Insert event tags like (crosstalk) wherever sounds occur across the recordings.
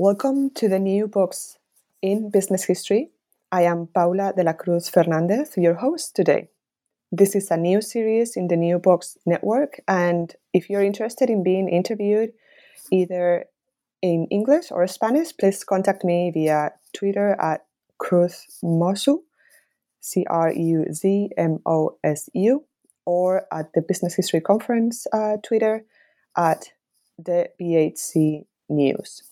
Welcome to the new books in business history. I am Paula de la Cruz Fernandez, your host today. This is a new series in the New Books Network, and if you're interested in being interviewed either in English or Spanish, please contact me via Twitter at Cruz Mosu, C R U Z M O S U, or at the Business History Conference uh, Twitter at the BHC News.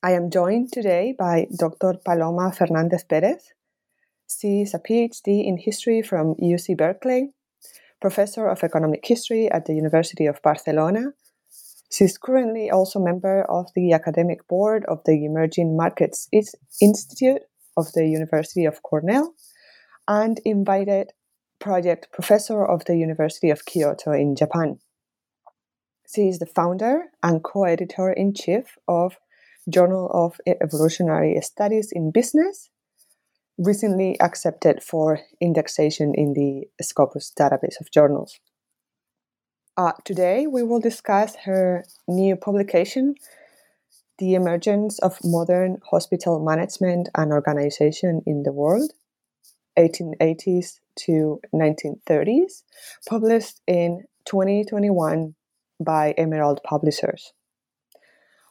I am joined today by Dr. Paloma Fernandez Perez. She is a PhD in history from UC Berkeley, professor of economic history at the University of Barcelona. She is currently also member of the academic board of the Emerging Markets Institute of the University of Cornell and invited project professor of the University of Kyoto in Japan. She is the founder and co editor in chief of Journal of Evolutionary Studies in Business, recently accepted for indexation in the Scopus database of journals. Uh, today, we will discuss her new publication, The Emergence of Modern Hospital Management and Organization in the World, 1880s to 1930s, published in 2021 by Emerald Publishers.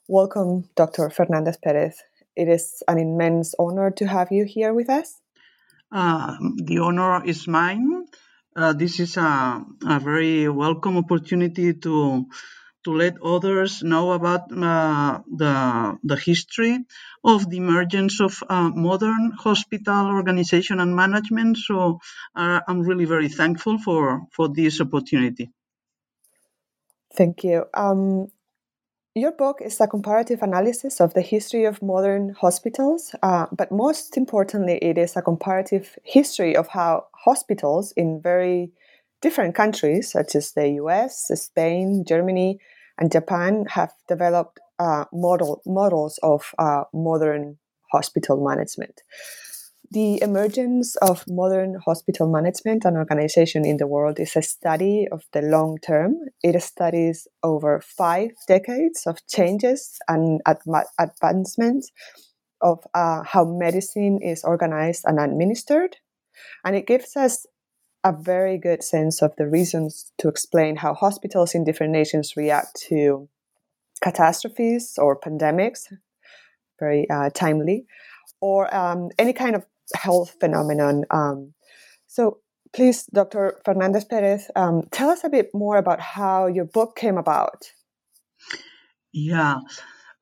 Welcome, Dr. Fernandez Perez. It is an immense honor to have you here with us. Uh, the honor is mine. Uh, this is a, a, very welcome opportunity to to let others know about uh, the the history of the emergence of uh, modern hospital organization and management. So uh, I'm really very thankful for for this opportunity. Thank you. Um, your book is a comparative analysis of the history of modern hospitals, uh, but most importantly, it is a comparative history of how hospitals in very different countries, such as the US, Spain, Germany, and Japan, have developed uh, model, models of uh, modern hospital management. The emergence of modern hospital management and organization in the world is a study of the long term. It studies over five decades of changes and advancements of uh, how medicine is organized and administered. And it gives us a very good sense of the reasons to explain how hospitals in different nations react to catastrophes or pandemics, very uh, timely, or um, any kind of health phenomenon. Um, so, please, Dr. Fernandez Perez, um, tell us a bit more about how your book came about. Yeah.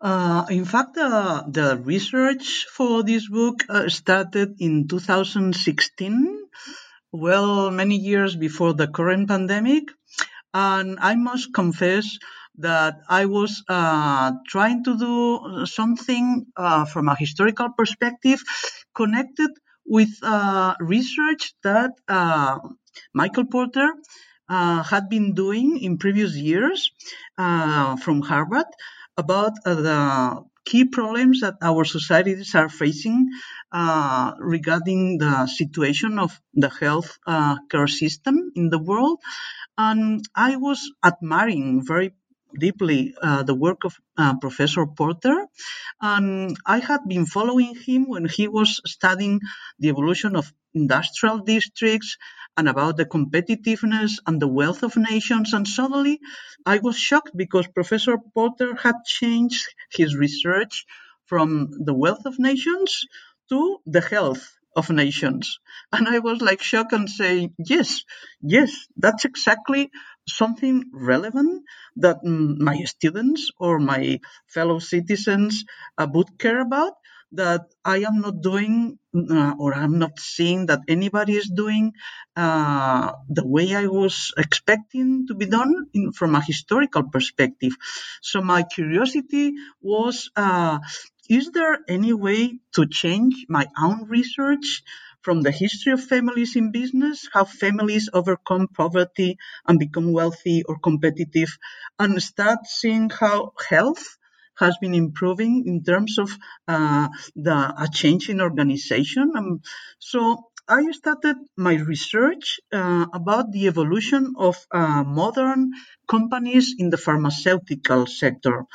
Uh, in fact, uh, the research for this book uh, started in 2016, well, many years before the current pandemic. And I must confess that I was uh, trying to do something uh, from a historical perspective connected with uh, research that uh, Michael Porter uh, had been doing in previous years uh, from Harvard about the key problems that our societies are facing regarding the situation of the health care system in the world. And I was admiring very deeply uh, the work of uh, Professor Porter. And I had been following him when he was studying the evolution of industrial districts and about the competitiveness and the wealth of nations. And suddenly I was shocked because Professor Porter had changed his research from the wealth of nations to the health of nations. And I was like shocked and saying, yes, yes, that's exactly something relevant that my students or my fellow citizens uh, would care about. that I am not doing uh, or I'm not seeing that anybody is doing uh, the way I was expecting to be done in, from a historical perspective. So my curiosity was, uh, is there any way to change my own research from the history of families in business, how families overcome poverty and become wealthy or competitive, and start seeing how health has been improving in terms of uh, the a change in organization. Um, so I started my research uh, about the evolution of uh, modern companies in the pharmaceutical sector.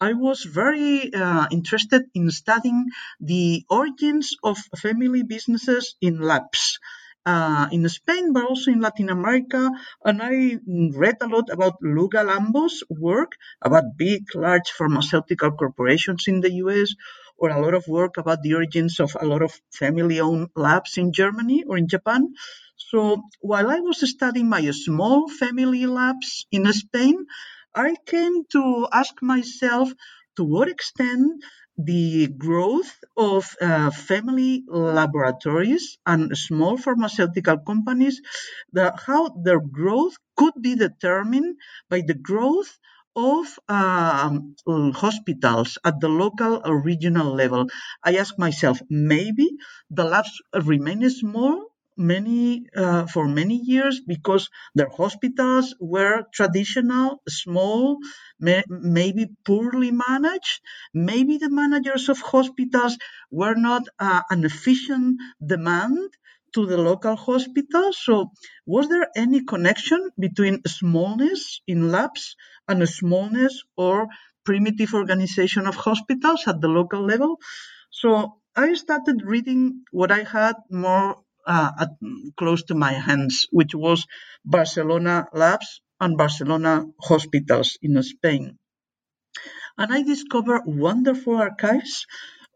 I was very uh, interested in studying the origins of family businesses in labs. Uh, in Spain, but also in Latin America. And I read a lot about Lou Galambos' work about big, large pharmaceutical corporations in the US, or a lot of work about the origins of a lot of family owned labs in Germany or in Japan. So while I was studying my small family labs in Spain, I came to ask myself to what extent the growth of uh, family laboratories and small pharmaceutical companies, the, how their growth could be determined by the growth of um, hospitals at the local or regional level. I ask myself, maybe the labs remain small many uh, for many years because their hospitals were traditional, small, may, maybe poorly managed. Maybe the managers of hospitals were not uh, an efficient demand to the local hospital. So, was there any connection between smallness in labs and smallness or primitive organization of hospitals at the local level? So, I started reading what I had more uh, at, close to my hands, which was Barcelona Labs and Barcelona Hospitals in Spain. And I discovered wonderful archives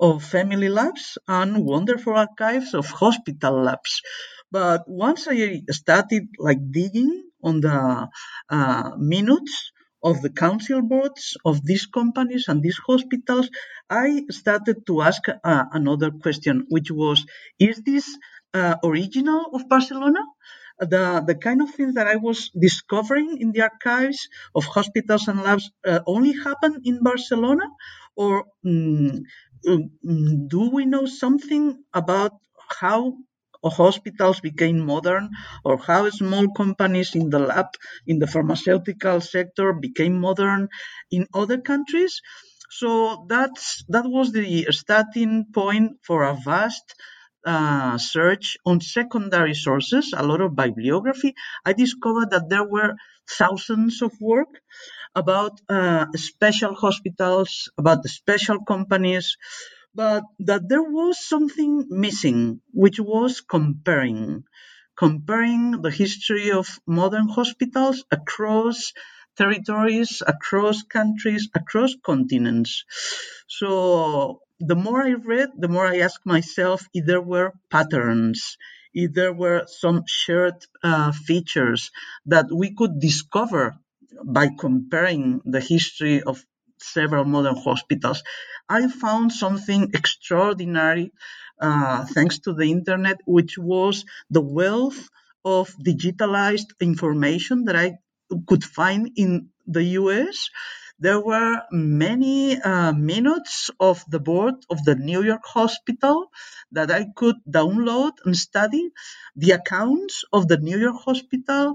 of family labs and wonderful archives of hospital labs. But once I started like digging on the uh, minutes of the council boards of these companies and these hospitals, I started to ask uh, another question, which was, is this uh, original of Barcelona. The, the kind of things that I was discovering in the archives of hospitals and labs uh, only happen in Barcelona? Or um, do we know something about how hospitals became modern or how small companies in the lab in the pharmaceutical sector became modern in other countries so that's that was the starting point for a vast uh, search on secondary sources, a lot of bibliography, I discovered that there were thousands of work about uh, special hospitals, about the special companies, but that there was something missing, which was comparing, comparing the history of modern hospitals across territories, across countries, across continents. So the more I read, the more I asked myself if there were patterns, if there were some shared uh, features that we could discover by comparing the history of several modern hospitals. I found something extraordinary uh, thanks to the internet, which was the wealth of digitalized information that I could find in the US there were many uh, minutes of the board of the New York hospital that I could download and study. The accounts of the New York hospital,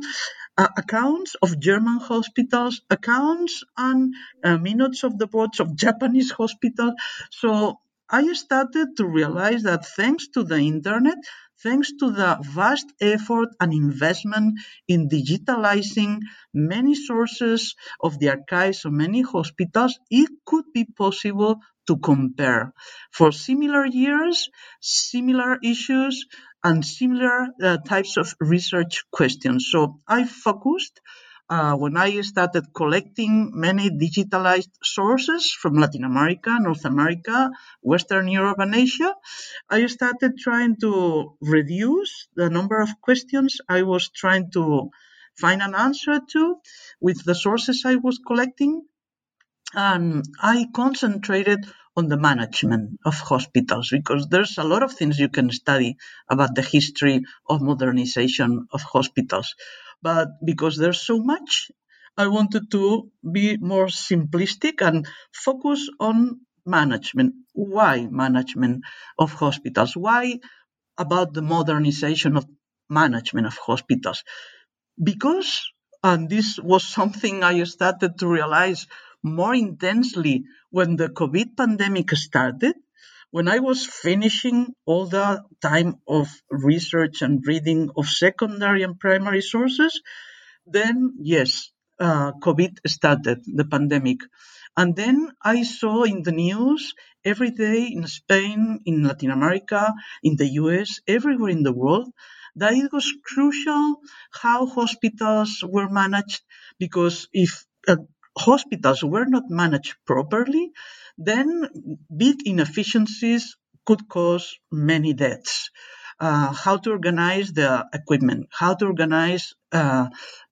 uh, accounts of German hospitals, accounts and uh, minutes of the boards of Japanese hospitals. So I started to realize that thanks to the internet, thanks to the vast effort and investment in digitalizing many sources of the archives of many hospitals, it could be possible to compare for similar years, similar issues, and similar uh, types of research questions. So I focused uh, when I started collecting many digitalized sources from Latin America, North America, Western Europe, and Asia, I started trying to reduce the number of questions I was trying to find an answer to with the sources I was collecting. and I concentrated on the management of hospitals because there's a lot of things you can study about the history of modernization of hospitals. But because there's so much, I wanted to be more simplistic and focus on management. Why management of hospitals? Why about the modernization of management of hospitals? Because, and this was something I started to realize more intensely when the COVID pandemic started, when I was finishing all the time of research and reading of secondary and primary sources, then yes, uh, COVID started, the pandemic. And then I saw in the news every day in Spain, in Latin America, in the US, everywhere in the world, that it was crucial how hospitals were managed because if uh, hospitals were not managed properly, then big inefficiencies could cause many deaths. Uh, how to organize the equipment, how to organize uh,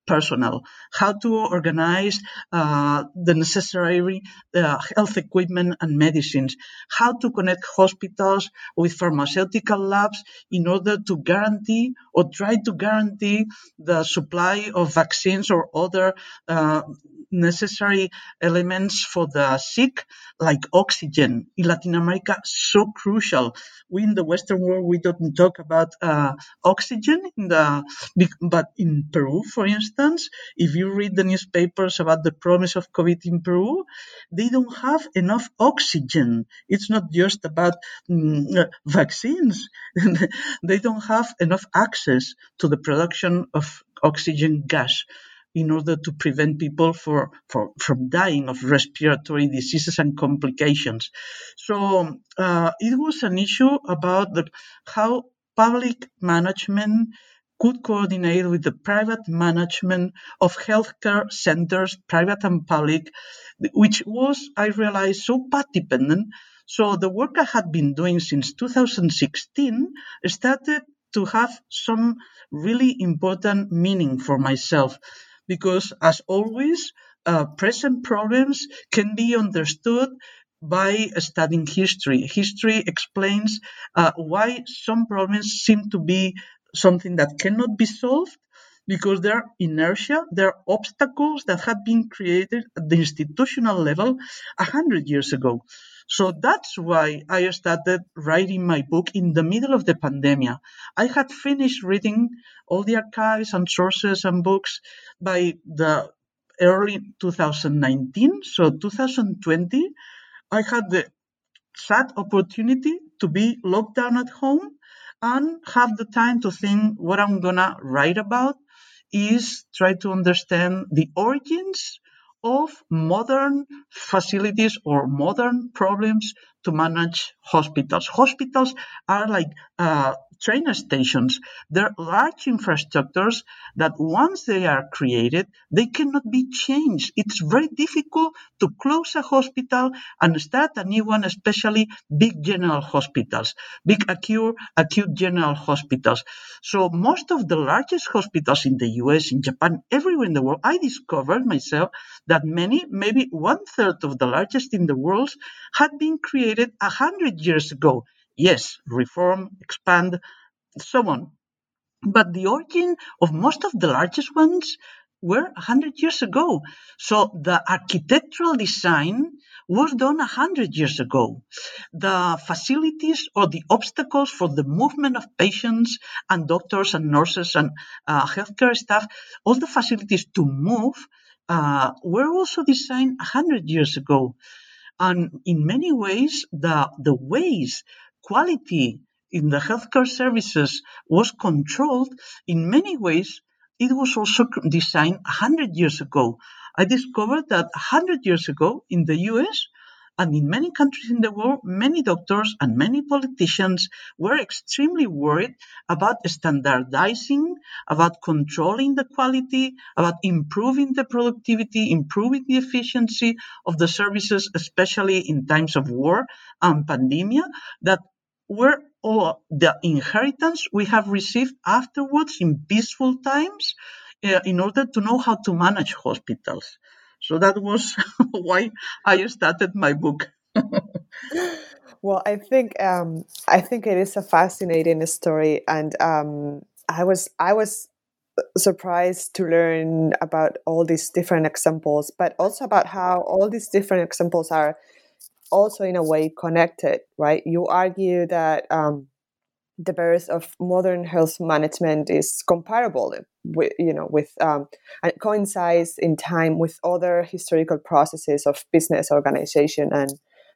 personnel, how to organize uh, the necessary uh, health equipment and medicines, how to connect hospitals with pharmaceutical labs in order to guarantee or try to guarantee the supply of vaccines or other uh, necessary elements for the sick, like oxygen in Latin America, so crucial. We in the Western world we don't talk about uh, oxygen in the, but in Peru, for instance, if you read the newspapers about the problems of COVID in Peru, they don't have enough oxygen. It's not just about mm, vaccines. (laughs) they don't have enough access to the production of oxygen gas in order to prevent people for, for, from dying of respiratory diseases and complications. So uh, it was an issue about the, how public management could coordinate with the private management of healthcare centers, private and public, which was, I realized, so path dependent. So the work I had been doing since 2016 started to have some really important meaning for myself because, as always, uh, present problems can be understood by studying history. History explains uh, why some problems seem to be something that cannot be solved because there are inertia, there are obstacles that have been created at the institutional level a hundred years ago. So that's why I started writing my book in the middle of the pandemic. I had finished reading all the archives and sources and books by the early 2019. So 2020, I had the sad opportunity to be locked down at home and have the time to think what I'm gonna write about is try to understand the origins of modern facilities or modern problems to manage hospitals. Hospitals are like uh, train stations. They're large infrastructures that once they are created, they cannot be changed. It's very difficult to close a hospital and start a new one, especially big general hospitals, big acute, acute general hospitals. So most of the largest hospitals in the US, in Japan, everywhere in the world, I discovered myself that many, maybe one third of the largest in the world had been created a hundred years ago yes, reform, expand, so on. But the origin of most of the largest ones were 100 years ago. So the architectural design was done 100 years ago. The facilities or the obstacles for the movement of patients and doctors and nurses and uh, healthcare staff, all the facilities to move uh, were also designed 100 years ago. And in many ways, the, the ways quality in the healthcare services was controlled in many ways. It was also designed 100 years ago. I discovered that 100 years ago in the us and in many countries in the world, many doctors and many politicians were extremely worried about standardizing, about controlling the quality, about improving the productivity, improving the efficiency of the services, especially in times of war and pandemia, that were all the inheritance we have received afterwards in peaceful times uh, in order to know how to manage hospitals. So that was (laughs) why I started my book. (laughs) well, I think um, I think it is a fascinating story, and um, I was I was surprised to learn about all these different examples, but also about how all these different examples are also in a way connected, right? You argue that um, the birth of modern health management is comparable with you know with um, and coincides in time with other historical processes of business organization and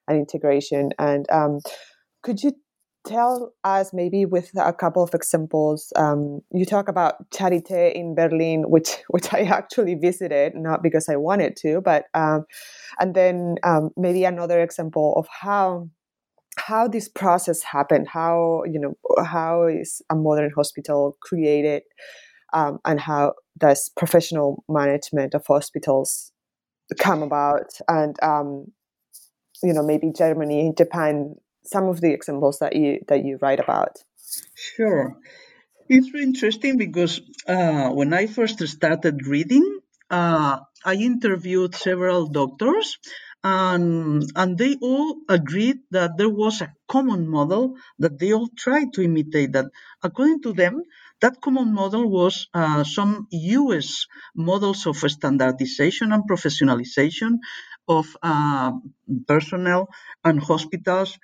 and integration and um, could you tell us maybe with a couple of examples um, you talk about charité in berlin which (laughs) which i actually visited not because i wanted to but um, and then um, maybe another example of how how this process happened how you know how is a modern hospital created um, and how does professional management of hospitals come about? And um, you know maybe germany japan some of the examples that you that you write about sure it's interesting because uh, when i first started reading uh, i interviewed several doctors and, and they all agreed that there was a common model that they all tried to imitate that according to them that common model was uh, some US models of standardization and professionalization of uh, personnel and hospitals.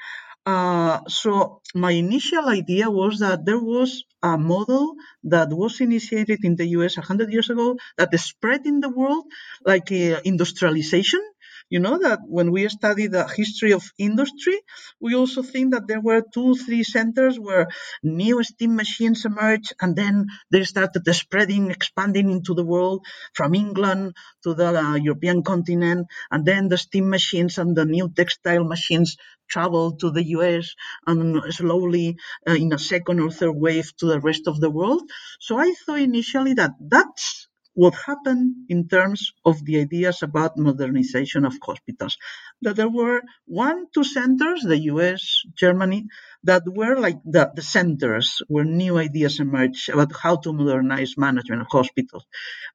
Uh, so my initial idea was that there was a model that was initiated in the US 100 years ago that spread in the world like uh, industrialization you know that when we study the history of industry, we also think that there were two, three centers where new steam machines emerged and then they started spreading, expanding into the world from England to the uh, European continent. And then the steam machines and the new textile machines traveled to the US and slowly uh, in a second or third wave to the rest of the world. So I thought initially that that's what happened in terms of the ideas about modernization of hospitals. That there were one, two centers, the US, Germany, that were like the, the centers where new ideas emerged about how to modernize management of hospitals.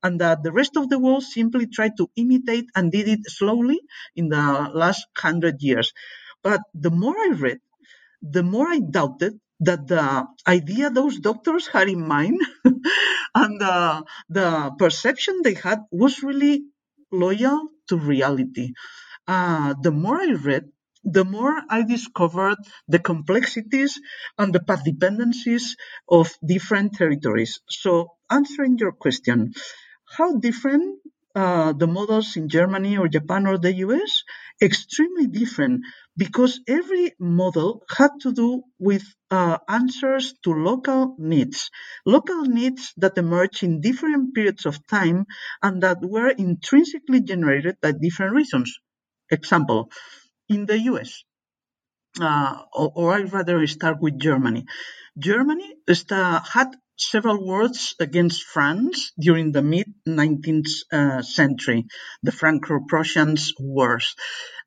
And that the rest of the world simply tried to imitate and did it slowly in the last hundred years. But the more I read, the more I doubted that the idea those doctors had in mind (laughs) and the, the perception they had was really loyal to reality. Uh, the more I read, the more I discovered the complexities and the path dependencies of different territories. So, answering your question, how different uh, the models in Germany or Japan or the US? Extremely different because every model had to do with uh, answers to local needs, local needs that emerged in different periods of time and that were intrinsically generated by different reasons. Example, in the US, uh, or, or I'd rather start with Germany. Germany had several wars against France during the mid 19th uh, century, the Franco Prussian Wars.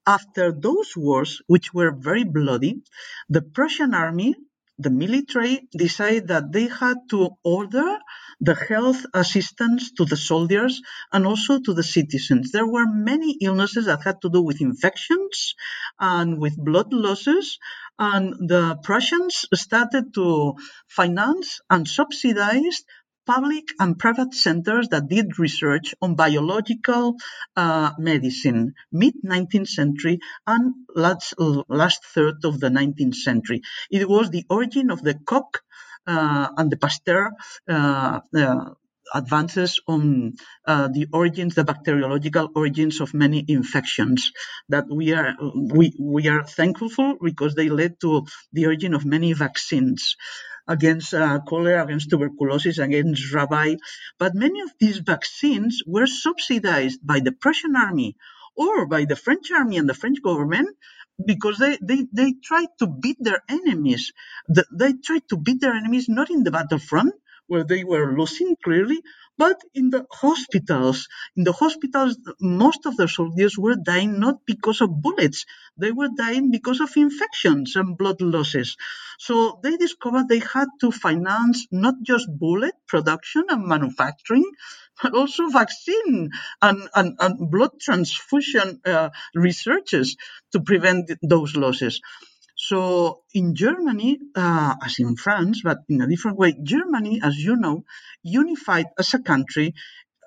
After those wars, which were very bloody, the Prussian army, the military, decided that they had to order the health assistance to the soldiers and also to the citizens. There were many illnesses that had to do with infections and with blood losses, and the Prussians started to finance and subsidize public and private centers that did research on biological uh, medicine, mid 19th century and last, last third of the 19th century. It was the origin of the Koch and the Pasteur uh, uh, advances on uh, the origins, the bacteriological origins of many infections that we are we, we are thankful for because they led to the origin of many vaccines against uh, cholera, against tuberculosis, against rabies. But many of these vaccines were subsidized by the Prussian army or by the French army and the French government because they, they, they tried to beat their enemies. They tried to beat their enemies not in the battlefront, where they were losing clearly, but in the hospitals, in the hospitals, most of the soldiers were dying not because of bullets, they were dying because of infections and blood losses. So they discovered they had to finance not just bullet production and manufacturing, (laughs) but also vaccine and, and, and blood transfusion uh, researches to prevent those losses. So in Germany, uh, as in France, but in a different way, Germany, as you know, unified as a country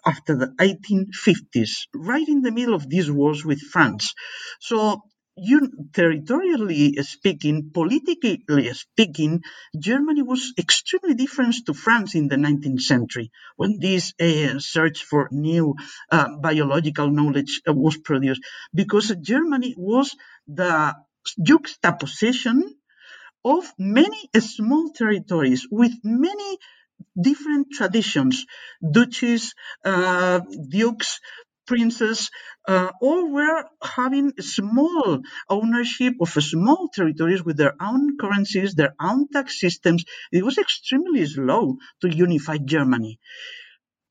after the 1850s, right in the middle of these wars with France. So you, territorially speaking, politically speaking, Germany was extremely different to France in the 19th century when this uh, search for new uh, biological knowledge uh, was produced, because Germany was the juxtaposition of many small territories with many different traditions, duchies, uh, dukes, princes, uh, all were having small ownership of small territories with their own currencies, their own tax systems. It was extremely slow to unify Germany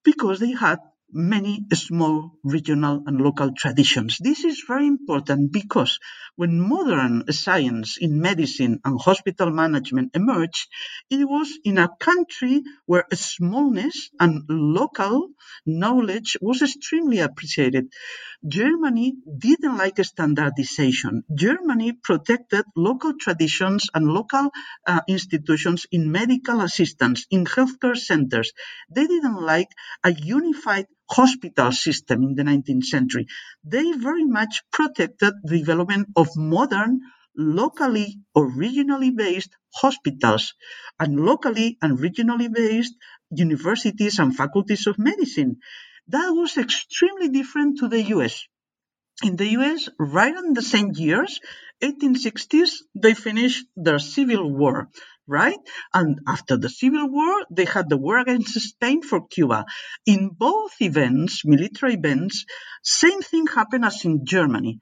because they had many small regional and local traditions. This is very important because when modern science in medicine and hospital management emerged, it was in a country where smallness and local knowledge was extremely appreciated. Germany didn't like standardization. Germany protected local traditions and local uh, institutions in medical assistance, in healthcare centers. They didn't like a unified hospital system in the 19th century. They very much protected the development of modern, locally or regionally based hospitals and locally and regionally based universities and faculties of medicine. That was extremely different to the US. In the US, right in the same years, 1860s, they finished their civil war, right? And after the civil war, they had the war against Spain for Cuba. In both events, military events, same thing happened as in Germany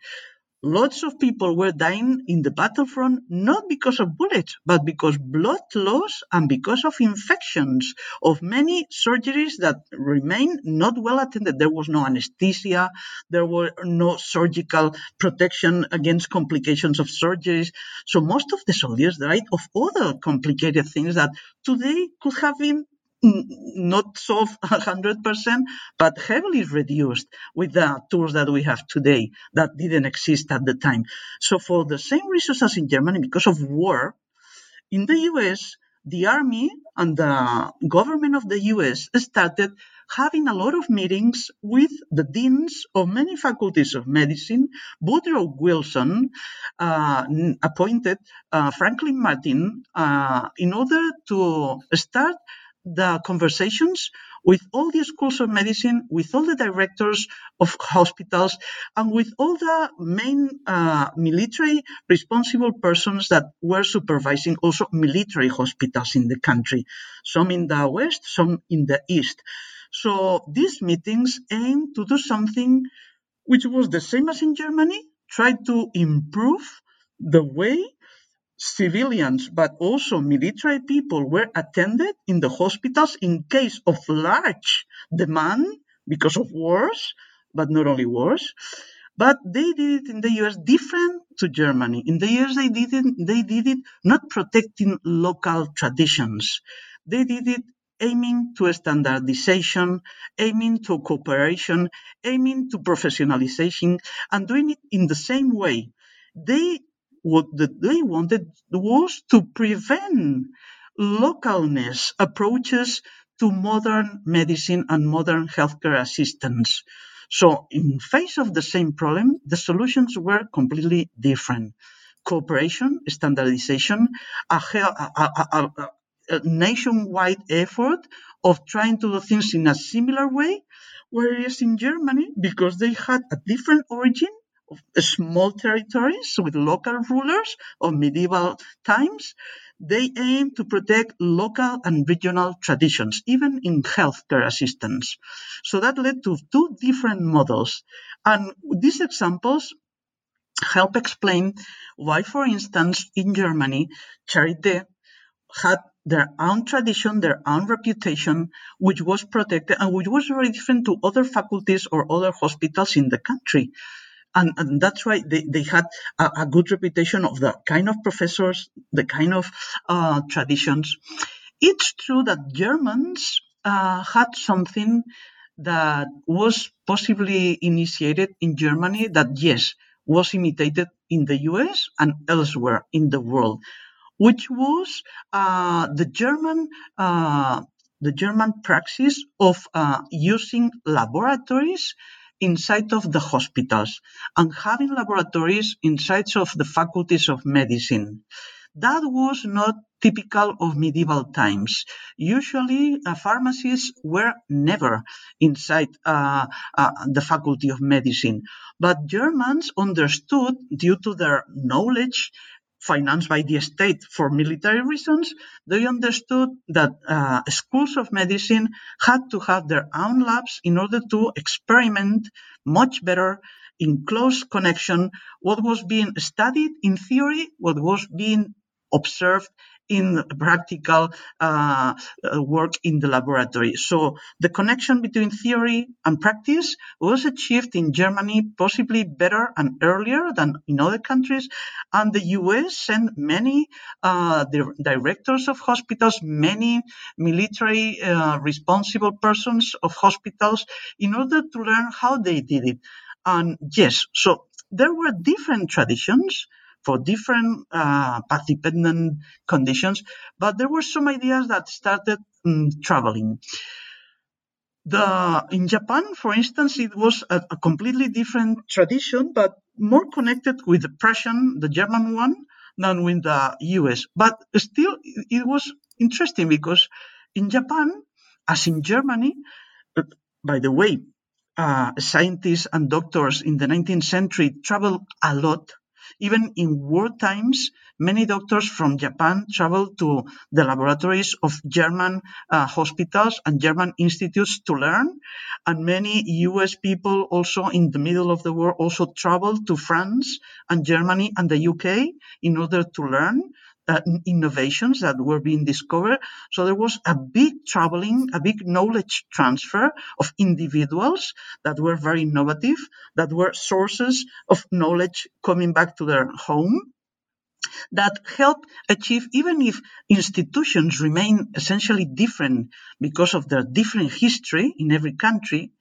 lots of people were dying in the battlefront not because of bullets, but because blood loss and because of infections of many surgeries that remain not well attended. There was no anesthesia, there were no surgical protection against complications of surgeries. So most of the soldiers died of other complicated things that today could have been not solved (laughs) 100%, but heavily reduced with the tools that we have today that didn't exist at the time. So, for the same reasons as in Germany, because of war, in the US, the army and the government of the US started having a lot of meetings with the deans of many faculties of medicine. Woodrow Wilson uh, appointed uh, Franklin Martin uh, in order to start the conversations with all the schools of medicine, with all the directors of hospitals, and with all the main uh, military responsible persons that were supervising also military hospitals in the country, some in the west, some in the east. So these meetings aimed to do something which was the same as in Germany, try to improve the way civilians but also military people were attended in the hospitals in case of large demand because of wars, but not only wars. But they did it in the US different to Germany. In the US, they did it, they did it not protecting local traditions. They did it aiming to standardization, aiming to cooperation, aiming to professionalization, and doing it in the same way. They what they wanted was to prevent localness approaches to modern medicine and modern healthcare assistance. So, in face of the same problem, the solutions were completely different. Cooperation, standardization, a, a, a, a nationwide effort of trying to do things in a similar way, whereas in Germany, because they had a different origin, small territories with local rulers of medieval times. They aim to protect local and regional traditions, even in healthcare assistance. So that led to two different models. And these examples help explain why, for instance, in Germany, Charité had their own tradition, their own reputation, which was protected and which was very different to other faculties or other hospitals in the country and, and that's why they, they had a, a, good reputation of the kind of professors, the kind of uh, traditions. It's true that Germans uh, had something that was possibly initiated in Germany that, yes, was imitated in the US and elsewhere in the world, which was uh, the German uh, the German praxis of uh, using laboratories inside of the hospitals and having laboratories inside of the faculties of medicine. That was not typical of medieval times. Usually, uh, pharmacies were never inside uh, uh, the faculty of medicine. But Germans understood, due to their knowledge financed by the state for military reasons, they understood that uh, schools of medicine had to have their own labs in order to experiment much better in close connection what was being studied in theory, what was being observed in practical uh, uh, work in the laboratory. So the connection between theory and practice was achieved in Germany possibly better and earlier than in other countries. And the US sent many uh, directors of hospitals, many military uh, responsible persons of hospitals in order to learn how they did it. And yes, so there were different traditions for different uh, path-dependent conditions, but there were some ideas that started um, traveling. The, in Japan, for instance, it was a, a, completely different tradition, but more connected with the Prussian, the German one, than with the US. But still, it was interesting because in Japan, as in Germany, by the way, uh, scientists and doctors in the 19th century traveled a lot even in war times, many doctors from Japan traveled to the laboratories of German uh, hospitals and German institutes to learn. And many US people also in the middle of the war also traveled to France and Germany and the UK in order to learn uh, innovations that were being discovered. So there was a big traveling, a big knowledge transfer of individuals that were very innovative, that were sources of knowledge coming back to their home that help achieve, even if institutions remain essentially different because of their different history in every country,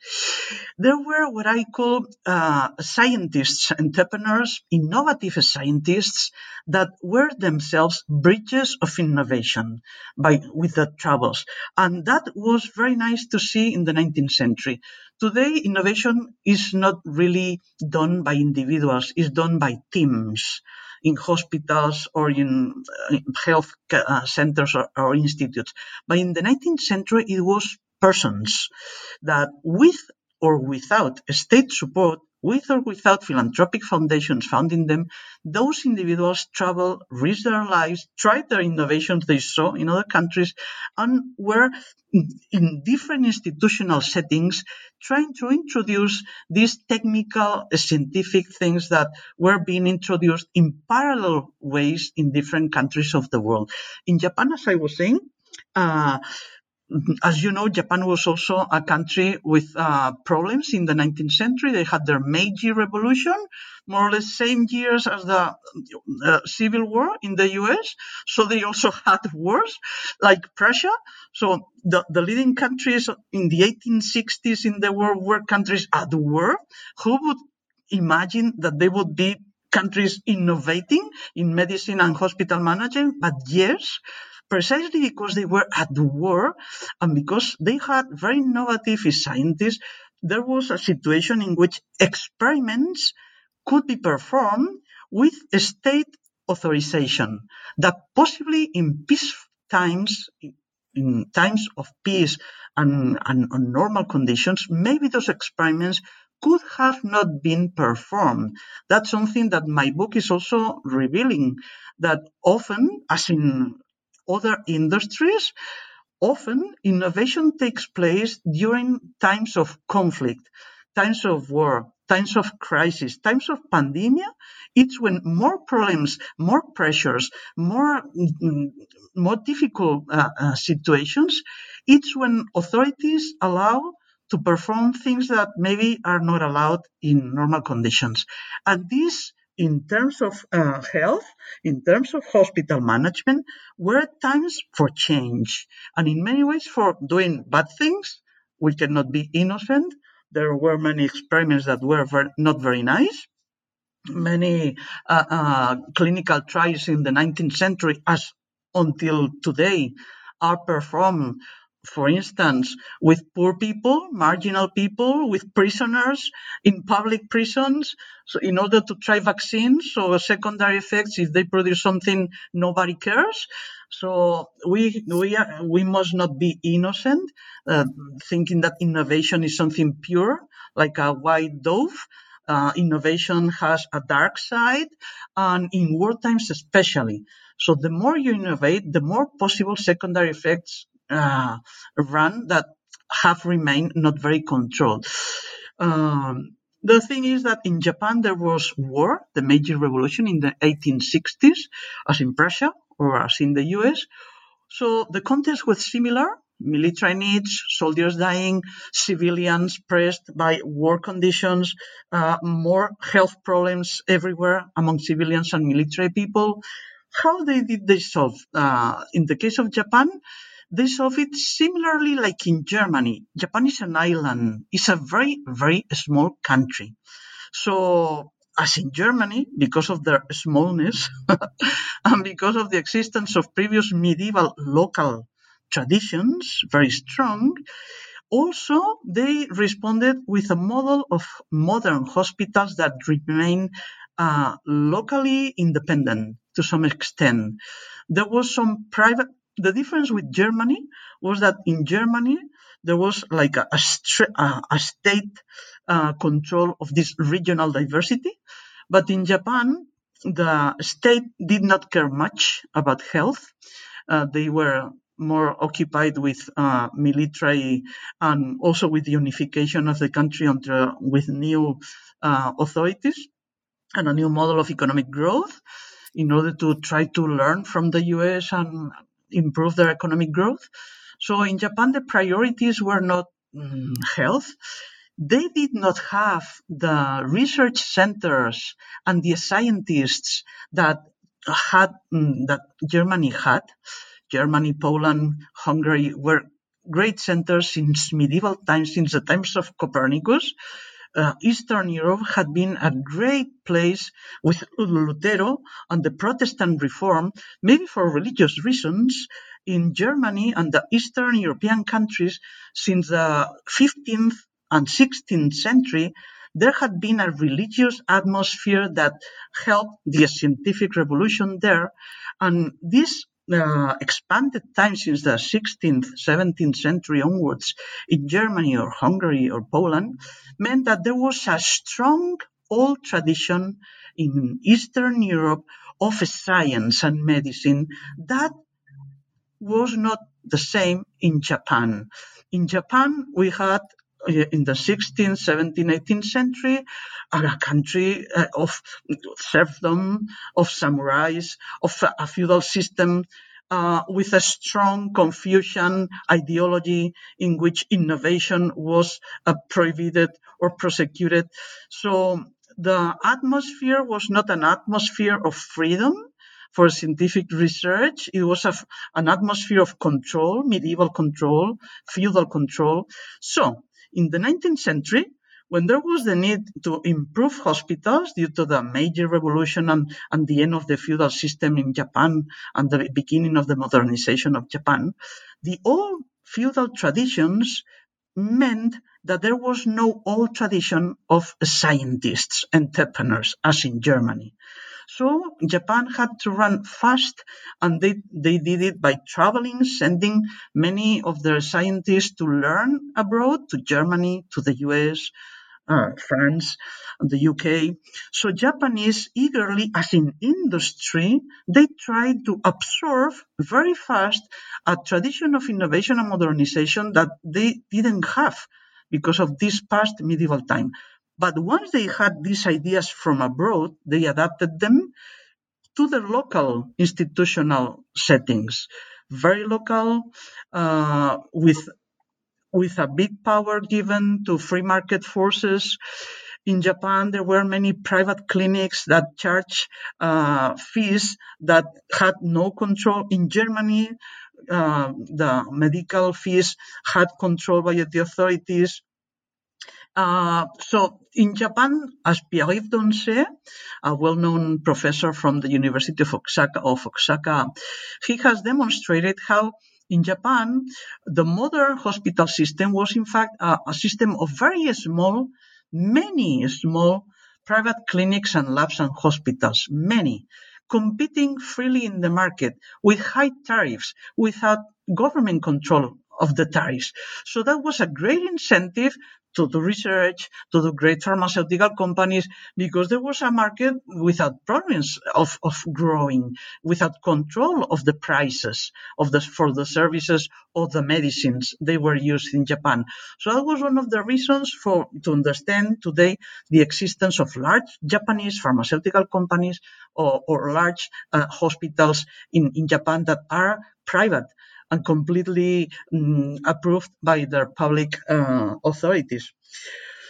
there were what I call uh, scientists, entrepreneurs, innovative scientists that were themselves bridges of innovation by with the travels, and that was very nice to see in the 19th century. Today, innovation is not really done by individuals; it's done by teams in hospitals or in, uh, health uh, centers or, or institutes. But in the 19th century, it was persons that with or without state support with or without philanthropic foundations funding them, those individuals travel, risk their lives, tried their innovations they saw in other countries, and were in different institutional settings trying to introduce these technical, scientific things that were being introduced in parallel ways in different countries of the world. In Japan, as I was saying, uh, as you know, Japan was also a country with uh, problems in the 19th century. They had their Meiji Revolution, more or less same years as the uh, Civil War in the US. So they also (laughs) had wars like Prussia. So the, the leading countries in the 1860s in the world were countries at war. Who would imagine that they would be countries innovating in medicine and hospital management? But yes, precisely because they were at war and because they had very innovative scientists, there was a situation in which experiments could be performed with state authorization that possibly in peace times, in times of peace and, and, and normal conditions, maybe those experiments could have not been performed. That's something that my book is also revealing that often, as in other industries, often innovation takes place during times of conflict, times of war, times of crisis, times of pandemic. It's when more problems, more pressures, more, mm, more difficult uh, uh, situations, it's when authorities allow to perform things that maybe are not allowed in normal conditions. And this in terms of uh, health, in terms of hospital management, were times for change. And in many ways, for doing bad things we cannot be innocent. There were many experiments that were not very nice. Many uh, uh, clinical trials in the 19th century, as until today, are performed for instance, with poor people, marginal people, with prisoners in public prisons, so in order to try vaccines, so secondary effects, if they produce something, nobody cares. So we we are, we must not be innocent, uh, thinking that innovation is something pure, like a white dove. Uh, innovation has a dark side, and in war times especially. So the more you innovate, the more possible secondary effects uh, run that have remained not very controlled. Um, the thing is that in Japan there was war, the Meiji Revolution in the 1860s, as in Prussia or as in the US. So the context was similar. Military needs, soldiers dying, civilians pressed by war conditions, uh, more health problems everywhere among civilians and military people. How they did they solve? Uh, in the case of Japan, they solve it similarly like in Germany. Japan is an island. It's a very, very small country. So as in Germany, because of their smallness (laughs) and because of the existence of previous medieval local traditions, very strong, also they responded with a model of modern hospitals that remain uh, locally independent to some extent. There was some private the difference with Germany was that in Germany there was like a, a, a state uh, control of this regional diversity, but in Japan the state did not care much about health. Uh, they were more occupied with uh, military and also with the unification of the country under with new uh, authorities and a new model of economic growth in order to try to learn from the US and improve their economic growth. So in Japan, the priorities were not mm, health. They did not have the research centers and the scientists that had mm, that Germany had. Germany, Poland, Hungary were great centers since medieval times, since the times of Copernicus uh, Eastern Europe had been a great place with Lutero and the Protestant reform, maybe for religious reasons, in Germany and the Eastern European countries since the 15th and 16th century, there had been a religious atmosphere that helped the scientific revolution there. And this uh, expanded time since the 16th, 17th century onwards in Germany or Hungary or Poland meant that there was a strong old tradition in Eastern Europe of science and medicine that was not the same in Japan. In Japan, we had in the 16th, 17th, 18th century, a country uh, of serfdom, of samurais, of a feudal system uh, with a strong Confucian ideology in which innovation was uh, prohibited or prosecuted. So the atmosphere was not an atmosphere of freedom for scientific research. It was a, an atmosphere of control, medieval control, feudal control. So in the 19th century, when there was the need to improve hospitals due to the Meiji Revolution and, and the end of the feudal system in Japan and the beginning of the modernization of Japan, the old feudal traditions meant that there was no old tradition of scientists, entrepreneurs, as in Germany. So Japan had to run fast, and they, they did it by traveling, sending many of their scientists to learn abroad, to Germany, to the US, uh, France, and the UK. So Japanese eagerly, as in industry, they tried to absorb very fast a tradition of innovation and modernization that they didn't have because of this past medieval time. But once they had these ideas from abroad, they adapted them to the local institutional settings, very local, uh, with with a big power given to free market forces. In Japan, there were many private clinics that charge uh, fees that had no control. In Germany, uh, the medical fees had control by the authorities. Uh, so in Japan, as Pierre-Yves Donzé, a well-known professor from the University of Osaka, of Osaka, he has demonstrated how in Japan, the modern hospital system was in fact a, a system of very small, many small private clinics and labs and hospitals, many, competing freely in the market with high tariffs without government control of the tariffs. So that was a great incentive to do research, to do great pharmaceutical companies, because there was a market without problems of, of growing, without control of the prices of the, for the services or the medicines they were used in Japan. So that was one of the reasons for to understand today the existence of large Japanese pharmaceutical companies or, or large uh, hospitals in, in Japan that are private and completely um, approved by their public uh, authorities.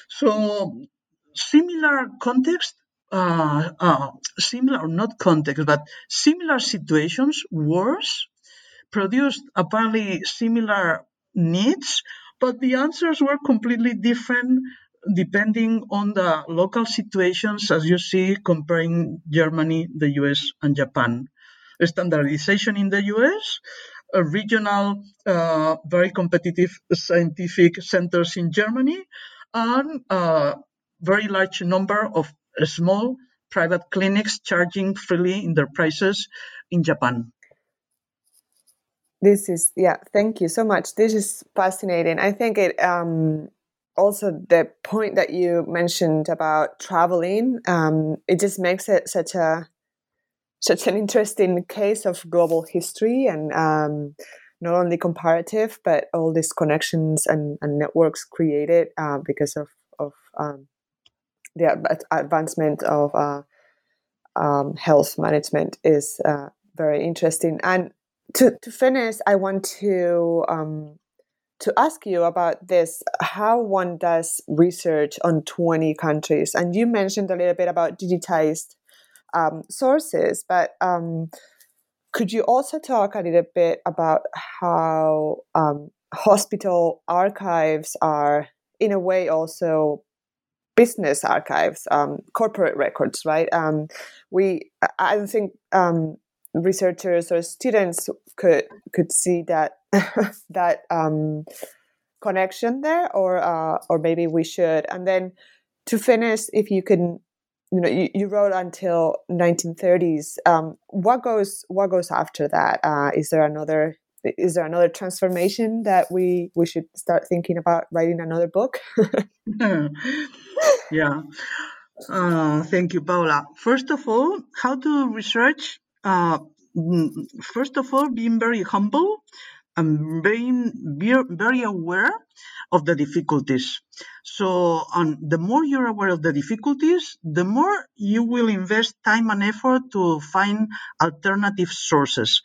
So, similar context, uh, uh, similar, or not context, but similar situations, wars, produced apparently similar needs, but the answers were completely different depending on the local situations, as you see, comparing Germany, the US, and Japan. Standardization in the US regional, uh, very competitive scientific centers in Germany, and a very large number of small private clinics charging freely in their prices in Japan. This is yeah. Thank you so much. This is fascinating. I think it um, also the point that you mentioned about traveling. Um, it just makes it such a such an interesting case of global history and um, not only comparative, but all these connections and, and networks created uh, because of, of um, the advancement of uh, um, health management is uh, very interesting. And to, to finish, I want to um, to ask you about this: how one does research on twenty countries, and you mentioned a little bit about digitized um, sources. But um, could you also talk a little bit about how um, hospital archives are, in a way, also business archives, um, corporate records, right? Um, we, I don't think um, researchers or students could could see that (laughs) that connection there, or uh, or maybe we should. And then to finish, if you can you know you, you wrote until 1930s um, what goes what goes after that? Uh, is there another is there another transformation that we we should start thinking about writing another book? (laughs) Yeah. Uh, thank you paula. First of all how to research uh, mm, first of all being very humble and being very aware of the difficulties. So, um, the more you're aware of the difficulties, the more you will invest time and effort to find alternative sources.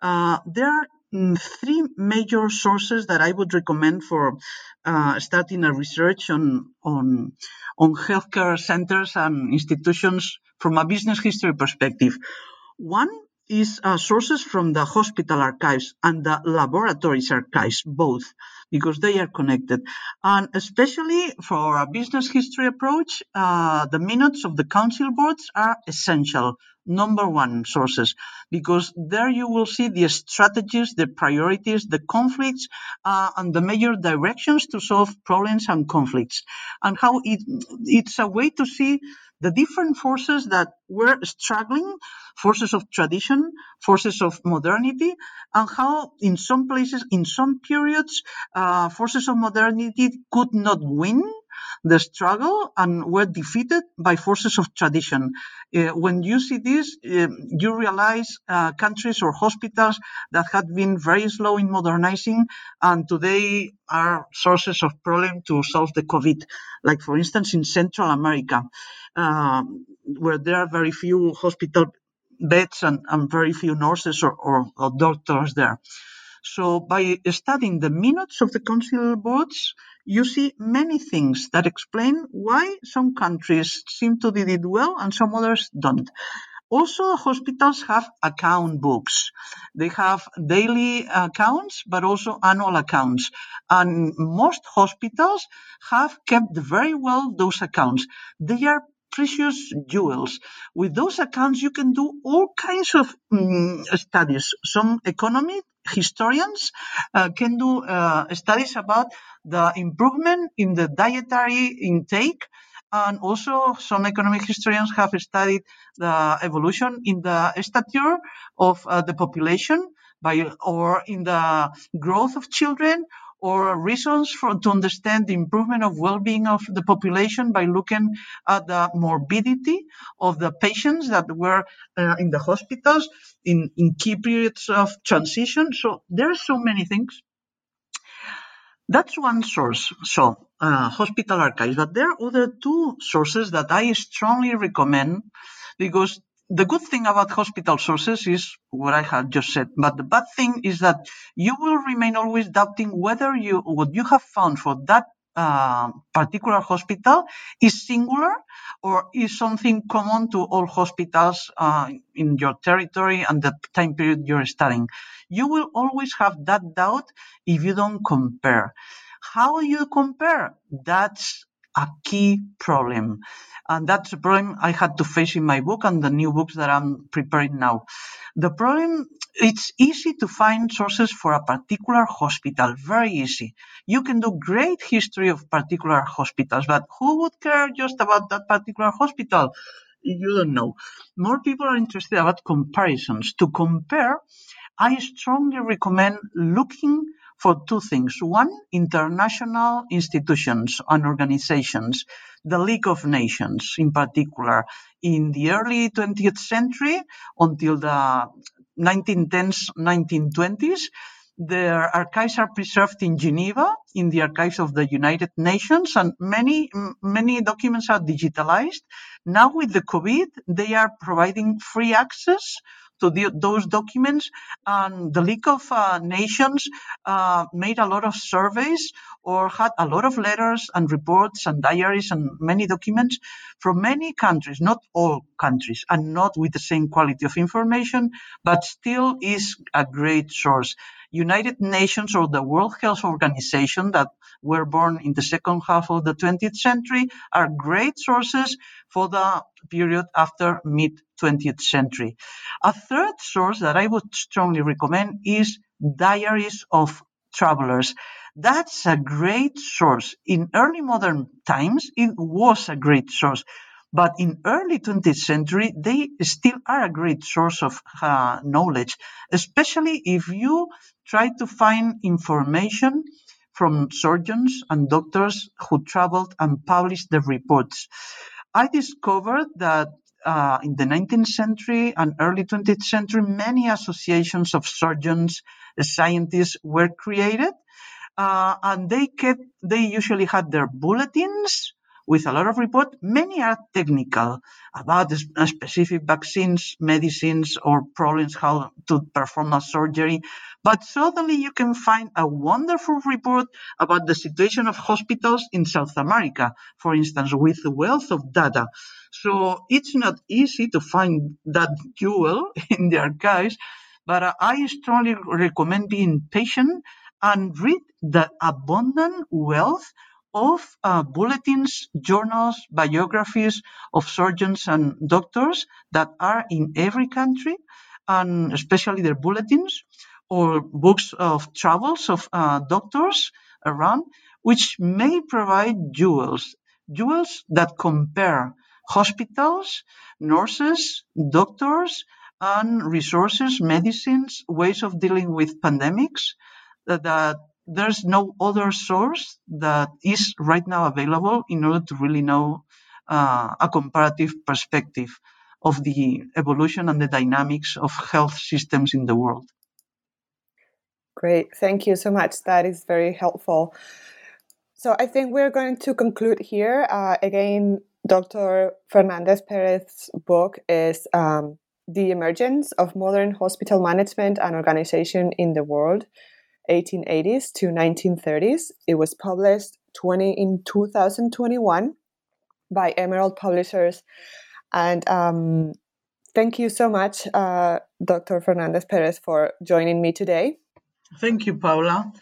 Uh, there are mm, three major sources that I would recommend for uh, starting a research on, on, on healthcare centers and institutions from a business history perspective. One is uh, sources from the hospital archives and the laboratories archives, both, because they are connected. And especially for a business history approach, uh, the minutes of the council boards are essential. Number one sources, because there you will see the strategies, the priorities, the conflicts, uh, and the major directions to solve problems and conflicts, and how it, it's a way to see the different forces that were struggling, forces of tradition, forces of modernity, and how in some places, in some periods, uh, forces of modernity could not win the struggle and were defeated by forces of tradition. Uh, when you see this, uh, you realize uh, countries or hospitals that had been very slow in modernizing and today are sources of problem to solve the COVID, like for instance in Central America, um, where there are very few hospital beds and, and very few nurses or, or, or doctors there. So by studying the minutes of the council boards, you see many things that explain why some countries seem to did it well and some others don't. Also, hospitals have account books. They have daily accounts, but also annual accounts. And most hospitals have kept very well those accounts. They are precious jewels. With those accounts, you can do all kinds of um, studies. Some economy historians uh, can do uh, studies about the improvement in the dietary intake and also some economic historians have studied the evolution in the stature of uh, the population by or in the growth of children or reasons for to understand the improvement of well-being of the population by looking at the morbidity of the patients that were uh, in the hospitals in, in key periods of transition. So there are so many things. That's one source. So uh, hospital archives, but there are other two sources that I strongly recommend because the good thing about hospital sources is what I have just said, but the bad thing is that you will remain always doubting whether you what you have found for that uh, particular hospital is singular or is something common to all hospitals uh, in your territory and the time period you're studying. You will always have that doubt if you don't compare. How you compare? That's a key problem. And that's a problem I had to face in my book and the new books that I'm preparing now. The problem, it's easy to find sources for a particular hospital, very easy. You can do great history of particular hospitals, but who would care just about that particular hospital? You don't know. More people are interested about comparisons. To compare, I strongly recommend looking for two things. One, international institutions and organizations, the League of Nations in particular, in the early 20th century until the 1910s, 1920s. Their archives are preserved in Geneva, in the archives of the United Nations, and many, many documents are digitalized. Now with the COVID, they are providing free access to the, those documents. And the League of uh, Nations uh, made a lot of surveys or had a lot of letters and reports and diaries and many documents from many countries, not all countries, and not with the same quality of information, but still is a great source. United Nations or the World Health Organization that were born in the second half of the 20th century are great sources for the period after mid 20th century. A third source that I would strongly recommend is diaries of travelers. That's a great source. In early modern times, it was a great source. But in early 20th century, they still are a great source of uh, knowledge, especially if you try to find information from surgeons and doctors who traveled and published the reports. I discovered that uh, in the 19th century and early 20th century, many associations of surgeons, scientists were created, uh, and they kept, they usually had their bulletins with a lot of report. Many are technical about specific vaccines, medicines, or problems how to perform a surgery. But suddenly you can find a wonderful report about the situation of hospitals in South America, for instance, with wealth of data. So it's not easy to find that jewel (laughs) in the archives, but I strongly recommend being patient and read the abundant wealth of uh, bulletins, journals, biographies of surgeons and doctors that are in every country, and especially their bulletins or books of travels of uh, doctors around, which may provide jewels, jewels that compare hospitals, nurses, doctors, and resources, medicines, ways of dealing with pandemics that, there's no other source that is right now available in order to really know uh, a comparative perspective of the evolution and the dynamics of health systems in the world. Great, thank you so much. That is very helpful. So I think we're going to conclude here. Uh, again, Dr. Fernandez Perez's book is um, The Emergence of Modern Hospital Management and Organization in the World 1880s to 1930s. It was published 20 in 2021 by Emerald Publishers, and um, thank you so much, uh, Dr. Fernandez Perez, for joining me today. Thank you, Paula.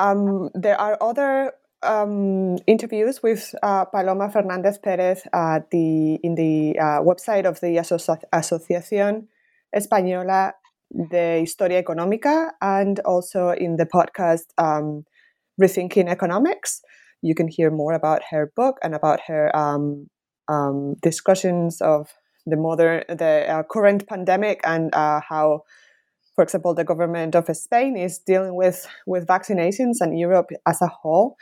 Um, there are other um, interviews with uh, Paloma Fernandez Perez at the, in the uh, website of the Aso- Asociación Española de Historia Económica and also in the podcast um, Rethinking Economics. You can hear more about her book and about her um, um, discussions of the modern, the uh, current pandemic and uh, how, for example, the government of Spain is dealing with with vaccinations and Europe as a whole.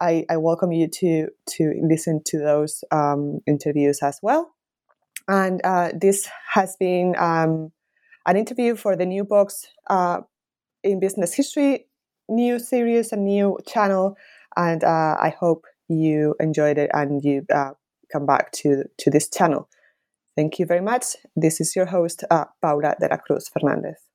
I, I welcome you to to listen to those um, interviews as well. And uh, this has been um, an interview for the new books uh, in business history new series, a new channel, and uh, I hope you enjoyed it and you uh, come back to to this channel. Thank you very much. This is your host, uh, Paula de la Cruz Fernandez.